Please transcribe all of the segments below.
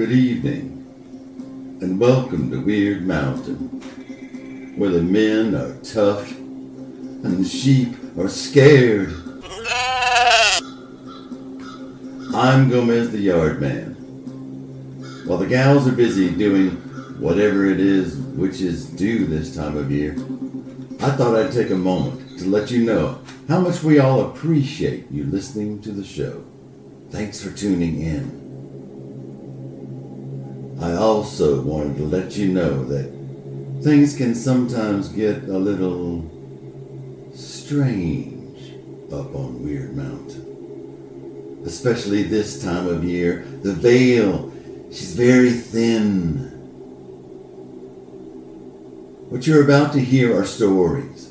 Good evening, and welcome to Wyrd Mountain, where the men are tough and the sheep are scared. I'm Gomez the Yard Man. While the gals are busy doing whatever it is which is due this time of year, I thought I'd take a moment to let you know how much we all appreciate you listening to the show. Thanks for tuning in. I also wanted to let you know that things can sometimes get a little strange up on Wyrd Mountain. Especially this time of year. The veil, she's very thin. What you're about to hear are stories.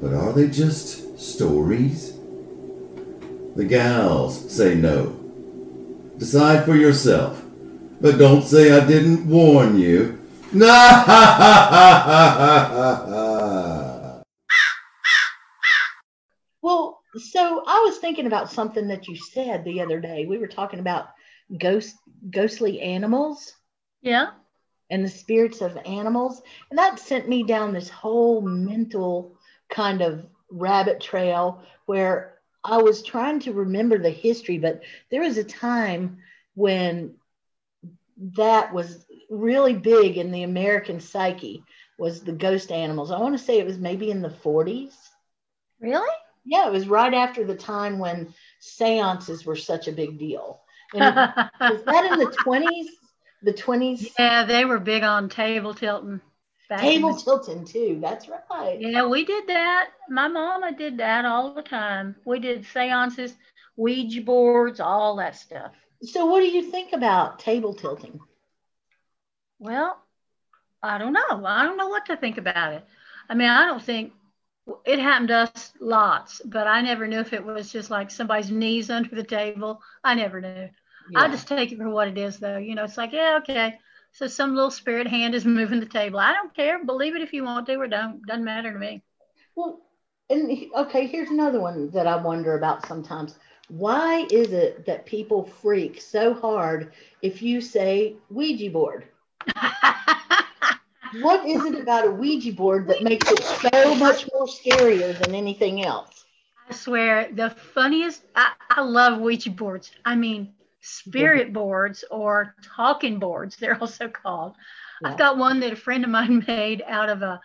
But are they just stories? The gals say no. Decide for yourself. But don't say I didn't warn you. Well, so I was thinking about something that you said the other day. We were talking about ghost ghostly animals Yeah. and the spirits of animals, and that sent me down this whole mental kind of rabbit trail where I was trying to remember the history, but there was a time when that was really big in the American psyche was the ghost animals. I want to say it was maybe in the 40s. Really? Yeah, it was right after the time when seances were such a big deal. It- was that in the 20s? The 20s? yeah, they were big on table tilting. Table the- Tilton, too. That's right. Yeah, we did that. My mama did that all the time. We did seances, Ouija boards, all that stuff. So, what do you think about table tilting? Well, I don't know. I don't know what to think about it. I mean, I don't think it happened to us lots, but I never knew if it was just like somebody's knees under the table. I never knew. I just take it for what it is, though. You know, it's like, yeah, okay. So some little spirit hand is moving the table. I don't care. Believe it if you want to or don't. Doesn't matter to me. Well, and okay, here's another one that I wonder about sometimes. Why is it that people freak so hard if you say Ouija board? What is it about a Ouija board that makes it so much more scarier than anything else? I swear, the funniest, I, I love Ouija boards. I mean, spirit boards or talking boards, they're also called. Yeah. I've got one that a friend of mine made out of a,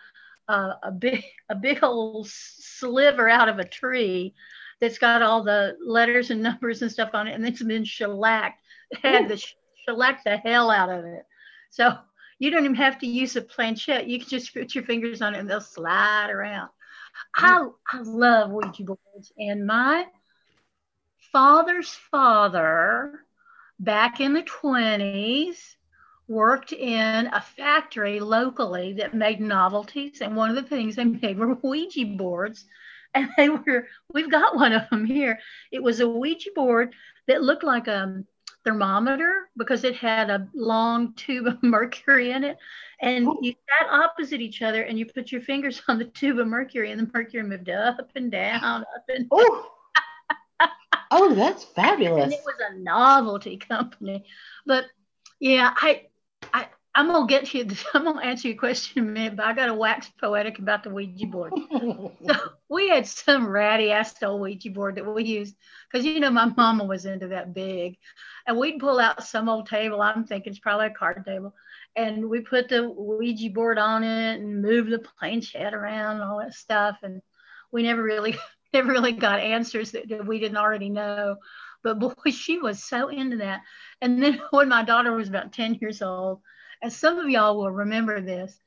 a, a big, a big old sliver out of a tree that's got all the letters and numbers and stuff on it, and it's been shellacked. Had the shellacked the hell out of it. So you don't even have to use a planchette. You can just put your fingers on it and they'll slide around. I, mm. I love Ouija boards. And my father's father, back in the 20s, worked in a factory locally that made novelties. And one of the things they made were Ouija boards. And they were, we've got one of them here. It was a Ouija board that looked like a thermometer because it had a long tube of mercury in it. And Oh. you sat opposite each other and you put your fingers on the tube of mercury and the mercury moved up and down, up and Oh, oh, that's fabulous. and it was a novelty company. But yeah, I, I, I'm gonna get you. I'm gonna answer your question in a minute, but I got to wax poetic about the Ouija board. So we had some ratty ass old Ouija board that we used because you know my mama was into that big, and we'd pull out some old table. I'm thinking it's probably a card table, and we put the Ouija board on it and move the planchette around and all that stuff, and we never really never really got answers that, that we didn't already know. But boy, she was so into that. And then when my daughter was about 10 years old, and some of y'all will remember this,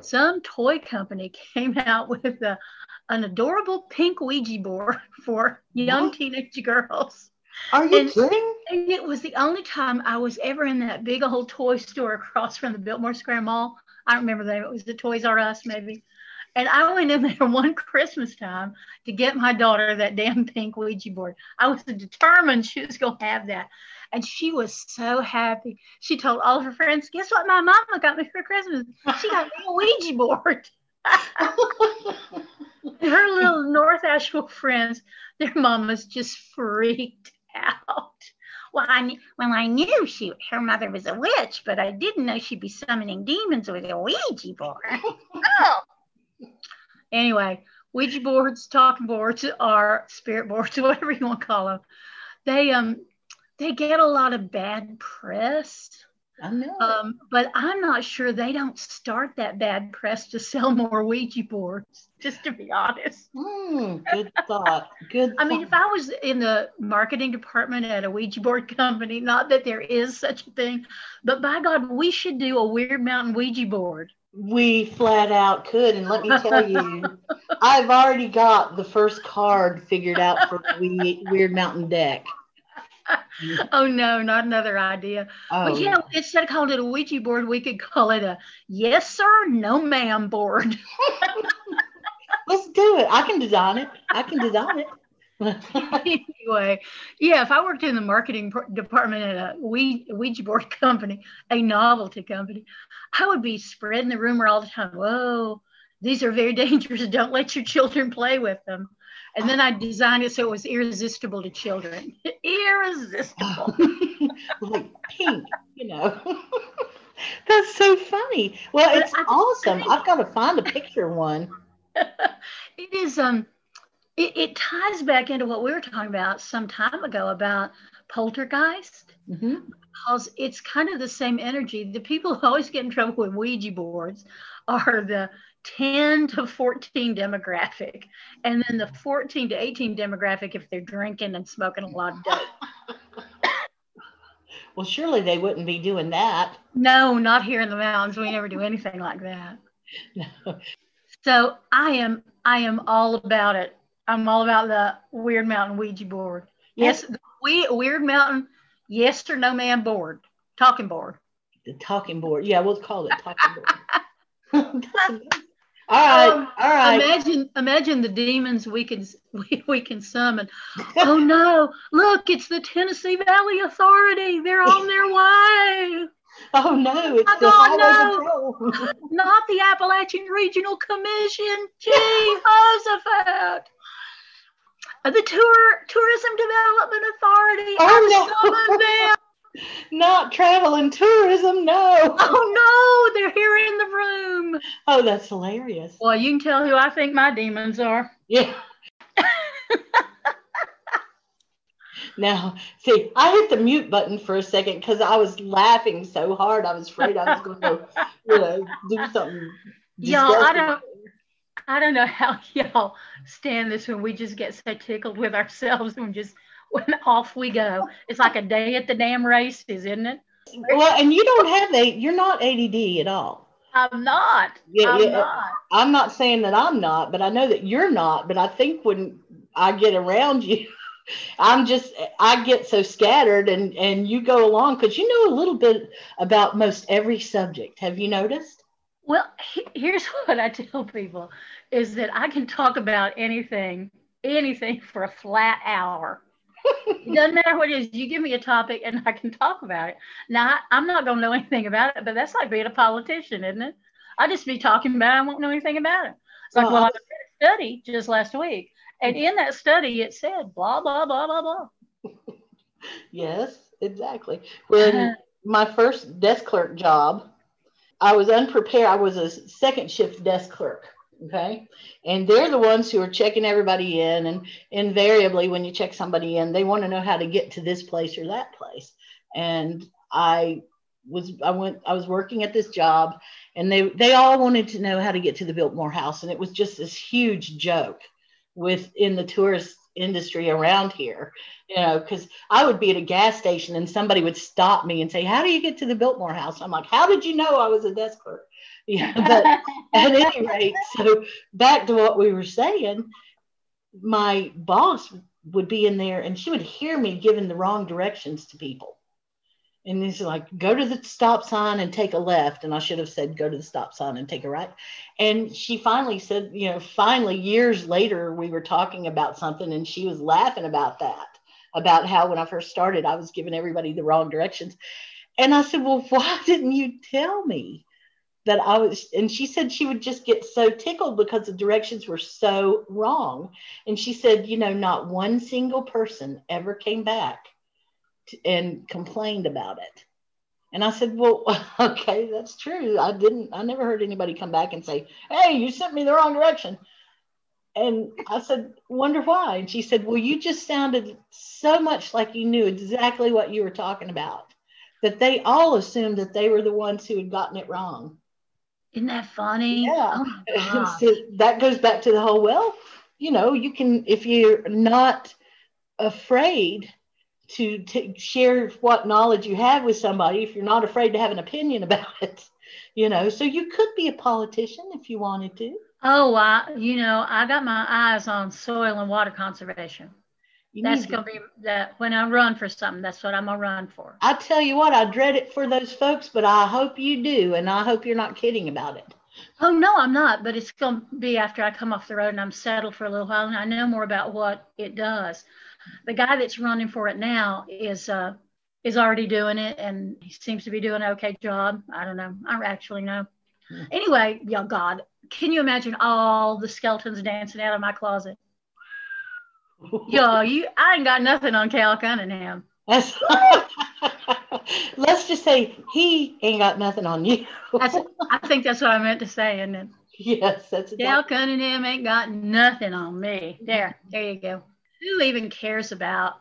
some toy company came out with a, an adorable pink Ouija board for young What? teenage girls. Are you and- kidding? And it was the only time I was ever in that big old toy store across from the Biltmore Square Mall. I don't remember the name. It was the Toys R Us, maybe. And I went in there one Christmas time to get my daughter that damn pink Ouija board. I was determined she was going to have that. And she was so happy. She told all of her friends, Guess what my mama got me for Christmas? She got me a Ouija board. her little North Asheville friends, their mamas just freaked out. Well, I well I knew she her mother was a witch, but I didn't know she'd be summoning demons with a Ouija board. oh. Anyway, Ouija boards, talking boards, or spirit boards, whatever you want to call them, they um they get a lot of bad press. I know. Um, but I'm not sure they don't start that bad press to sell more Ouija boards, just to be honest. Mm, good thought. Good. I mean, if I was in the marketing department at a Ouija board company, not that there is such a thing, but by God, we should do a Wyrd Mountain Ouija board. We flat out could, and let me tell you, I've already got the first card figured out for the We- Wyrd Mountain deck. Oh no, not another idea. Oh, But know, instead of calling it a Ouija board, we could call it a yes sir, no ma'am board. let's do it. I can design it. I can design it. anyway, yeah, if I worked in the marketing department at a Ouija, board company, a novelty company, I would be spreading the rumor all the time. Whoa, these are very dangerous. Don't let your children play with them. And then I designed it so it was irresistible to children. irresistible. like pink, you know. That's so funny. Well, it's I- awesome. I've got to find a picture of one. it is um it, it ties back into what we were talking about some time ago about poltergeist hmm because it's kind of the same energy the people who always get in trouble with ouija boards are the 10 to 14 demographic and then the 14 to 18 demographic if they're drinking and smoking a lot of dope Well, surely they wouldn't be doing that. no not here in the mountains we never do anything like that No. So I am I am all about it. I'm all about the Wyrd Mountain Ouija board. Yes, the we Wyrd Mountain yes or no man board, talking board. The talking board. Yeah, we'll call it talking board. all right. Um, all right. Imagine imagine the demons we can we, we can summon. oh no! Look, it's the Tennessee Valley Authority. They're on their way. oh no, it's Oh, the no. Not the Appalachian Regional Commission. Jehoshaphat. Uh, The tour tourism development authority. Oh, no. Not travel and tourism. No. Oh no, they're here in the room. Oh, that's hilarious. Well, you can tell who I think my demons are. Yeah. now, see, I hit the mute button for a second because I was laughing so hard. I was afraid I was going to, you know, do something. Y'all, I don't I don't know how y'all stand this when we just get so tickled with ourselves and just when off we go. It's like a day at the damn races, isn't it? Well, and you don't have a, you're not ADD at all. I'm not. Yeah, I'm yeah. Uh, not. I'm not saying that I'm not, but I know that you're not. But I think when I get around you, I'm just I get so scattered, and and you go along because you know a little bit about most every subject. Have you noticed? Well, he- here's what I tell people is that I can talk about anything, anything for a flat hour. it doesn't matter what it is. You give me a topic and I can talk about it. Now, I, I'm not going to know anything about it, but that's like being a politician, isn't it? I just be talking about it. I won't know anything about it. It's like, Well, well, I- oh. I did a study just last week. And in that study, it said blah, blah, blah, blah, blah. Yes, exactly. When my first desk clerk job, I was unprepared. I was a second shift desk clerk. Okay. And they're the ones who are checking everybody in. And invariably, when you check somebody in, they want to know how to get to this place or that place. And I was, I went, I was working at this job and they, they all wanted to know how to get to the Biltmore house. And it was just this huge joke within the tourist industry around here, you know, because I would be at a gas station and somebody would stop me and say, How do you get to the Biltmore house? I'm like, How did you know I was a desk clerk? Yeah, but at any rate, so back to what we were saying, my boss would be in there and she would hear me giving the wrong directions to people. And he's like, go to the stop sign and take a left. And I should have said, go to the stop sign and take a right. And she finally said, you know, finally, years later, we were talking about something and she was laughing about that, about how when I first started, I was giving everybody the wrong directions. And I said, well, why didn't you tell me? that I was, and she said she would just get so tickled because the directions were so wrong. And she said, you know, not one single person ever came back and complained about it. And I said, Well, okay, that's true. I didn't, I never heard anybody come back and say, Hey, you sent me the wrong direction. And I said, Wonder why? And she said, Well, you just sounded so much like you knew exactly what you were talking about that they all assumed that they were the ones who had gotten it wrong. Isn't that funny? Yeah. Oh so that goes back to the whole well, you know, you can, if you're not afraid to, to share what knowledge you have with somebody, if you're not afraid to have an opinion about it, you know, so you could be a politician if you wanted to. Oh, I, you know, I got my eyes on soil and water conservation. You That's to- gonna be that when I run for something, that's what I'm gonna run for. I tell you what, I dread it for those folks, but I hope you do. And I hope you're not kidding about it. Oh no, I'm not, but it's gonna be after I come off the road and I'm settled for a little while and I know more about what it does. The guy that's running for it now is uh is already doing it and he seems to be doing an okay job. I don't know. I actually know. Hmm. Anyway, yeah, God, can you imagine all the skeletons dancing out of my closet? Yo, you I ain't got nothing on Cal Cunningham. That's, let's just say he ain't got nothing on you. That's I think that's what I meant to say, and then yes, that's Cal exactly. Cunningham ain't got nothing on me. There, there you go. Who even cares about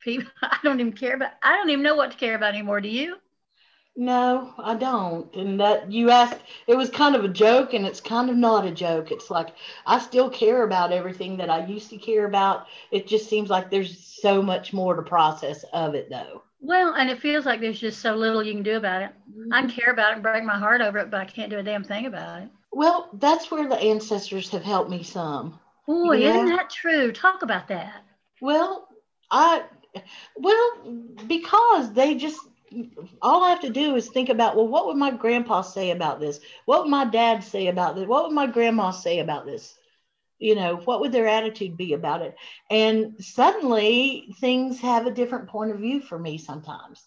people? I don't even care about. I don't even know what to care about anymore. Do you? No, I don't. And that you asked, it was kind of a joke, and it's kind of not a joke. It's like I still care about everything that I used to care about. It just seems like there's so much more to process of it, though. Well, and it feels like there's just so little you can do about it. I care about it and break my heart over it, but I can't do a damn thing about it. Well, that's where the ancestors have helped me some. Boy, Yeah. isn't that true? Talk about that. Well, I, well, because they just, all I have to do is think about, well, what would my grandpa say about this? What would my dad say about this? What would my grandma say about this? You know, what would their attitude be about it? And suddenly things have a different point of view for me sometimes.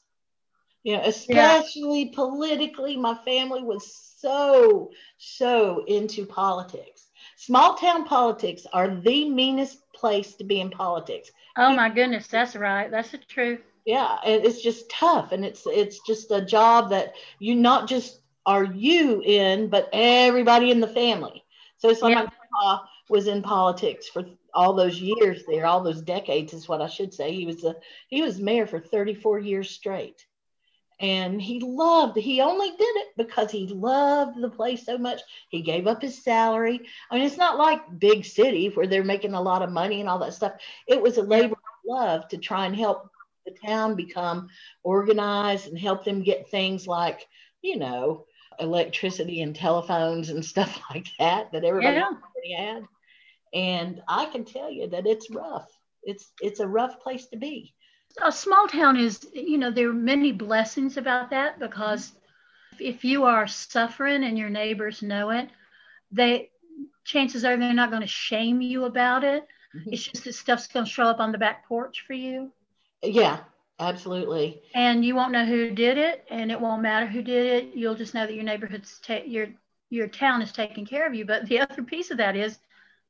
You know, especially politically, my family was so, so into politics. Small town politics are the meanest place to be in politics. Oh my goodness, that's right. That's the truth. Yeah, and it's just tough, and it's it's just a job that you not just are you in, but everybody in the family. So it's like Yeah. my grandpa was in politics for all those years there, all those decades is what I should say. He was a he was mayor for 34 years straight. And he loved, he only did it because he loved the place so much. He gave up his salary. I mean, it's not like big city where they're making a lot of money and all that stuff. It was a labor of love to try and help the town become organized and help them get things like, you know, electricity and telephones and stuff like that that everybody Yeah. had. And I can tell you that it's rough. It's it's a rough place to be. A small town is you know there are many blessings about that because if you are suffering and your neighbors know it they chances are they're not going to shame you about it. Mhm. it's just that stuff's going to show up on the back porch for you. Yeah, absolutely. and you won't know who did it and it won't matter who did it. You'll just know that your neighborhood's ta- your your town is taking care of you. But the other piece of that is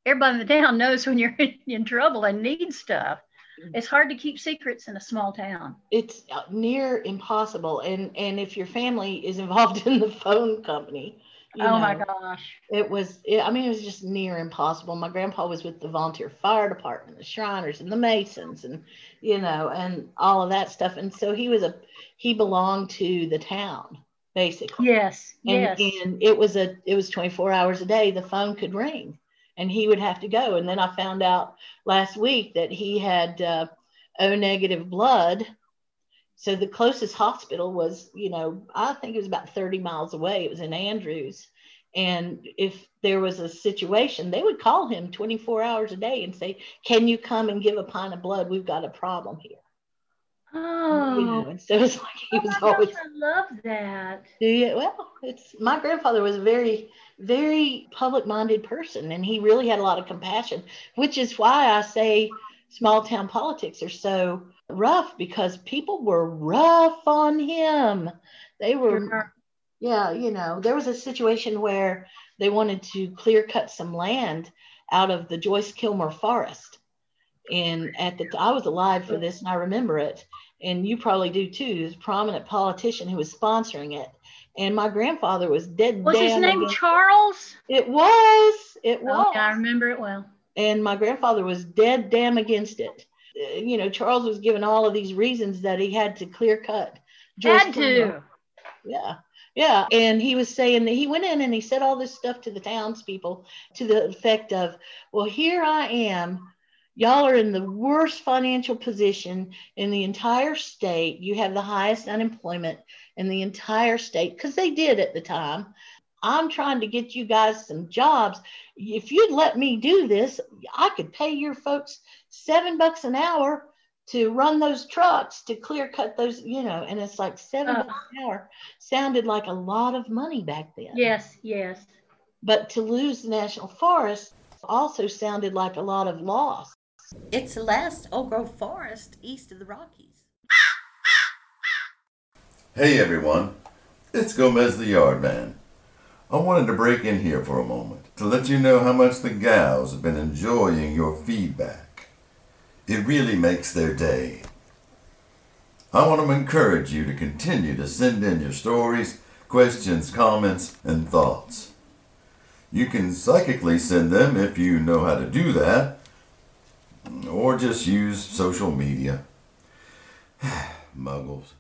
everybody in the town knows when you're in trouble and need stuff it's hard to keep secrets in a small town. It's uh, near impossible. And and if your family is involved in the phone company, oh my gosh. it was it, i mean it was just near impossible. My grandpa was with the volunteer fire department the shriners and the masons and you know and all of that stuff. And so he was a he belonged to the town basically. Yes, and, yes. and it was a it was 24 hours a day. The phone could ring and he would have to go. And then i found out last week that he had uh, o negative blood. So the closest hospital was you know i think it was about 30 miles away. It was in andrews. And if there was a situation they would call him 24 hours a day and say can you come and give a pint of blood? We've got a problem here oh, you know and so it's like he was my always gosh, I love that. do you? Well, it's my grandfather was a very, very public minded person and he really had a lot of compassion, which is why I say small town politics are so rough because people were rough on him. They were, Sure. yeah, you know, there was a situation where they wanted to clear cut some land out of the Joyce Kilmer forest. And at the I was alive for this, and I remember it, and you probably do too. This prominent politician who was sponsoring it, and my grandfather was dead. Was his name Charles? It was. It was. Oh, yeah, I remember it well. and my grandfather was dead damn against it. Uh, You know, Charles was given all of these reasons that he had to clear cut. Had to. Yeah. Yeah. And he was saying that he went in and he said all this stuff to the townspeople to the effect of, well, here I am. Y'all are in the worst financial position in the entire state. You have the highest unemployment in the entire state because they did at the time. I'm trying to get you guys some jobs. If you'd let me do this, I could pay your folks seven bucks an hour to run those trucks to clear cut those, you know, and it's like seven Uh. bucks an hour sounded like a lot of money back then. Yes, yes. But to lose the national forest also sounded like a lot of loss. It's the last old growth forest east of the Rockies. Hey everyone, it's Gomez the Yard Man. I wanted to break in here for a moment to let you know how much the gals have been enjoying your feedback. It really makes their day. I want to encourage you to continue to send in your stories, questions, comments, and thoughts. You can psychically send them if you know how to do that, or just use social media. Muggles.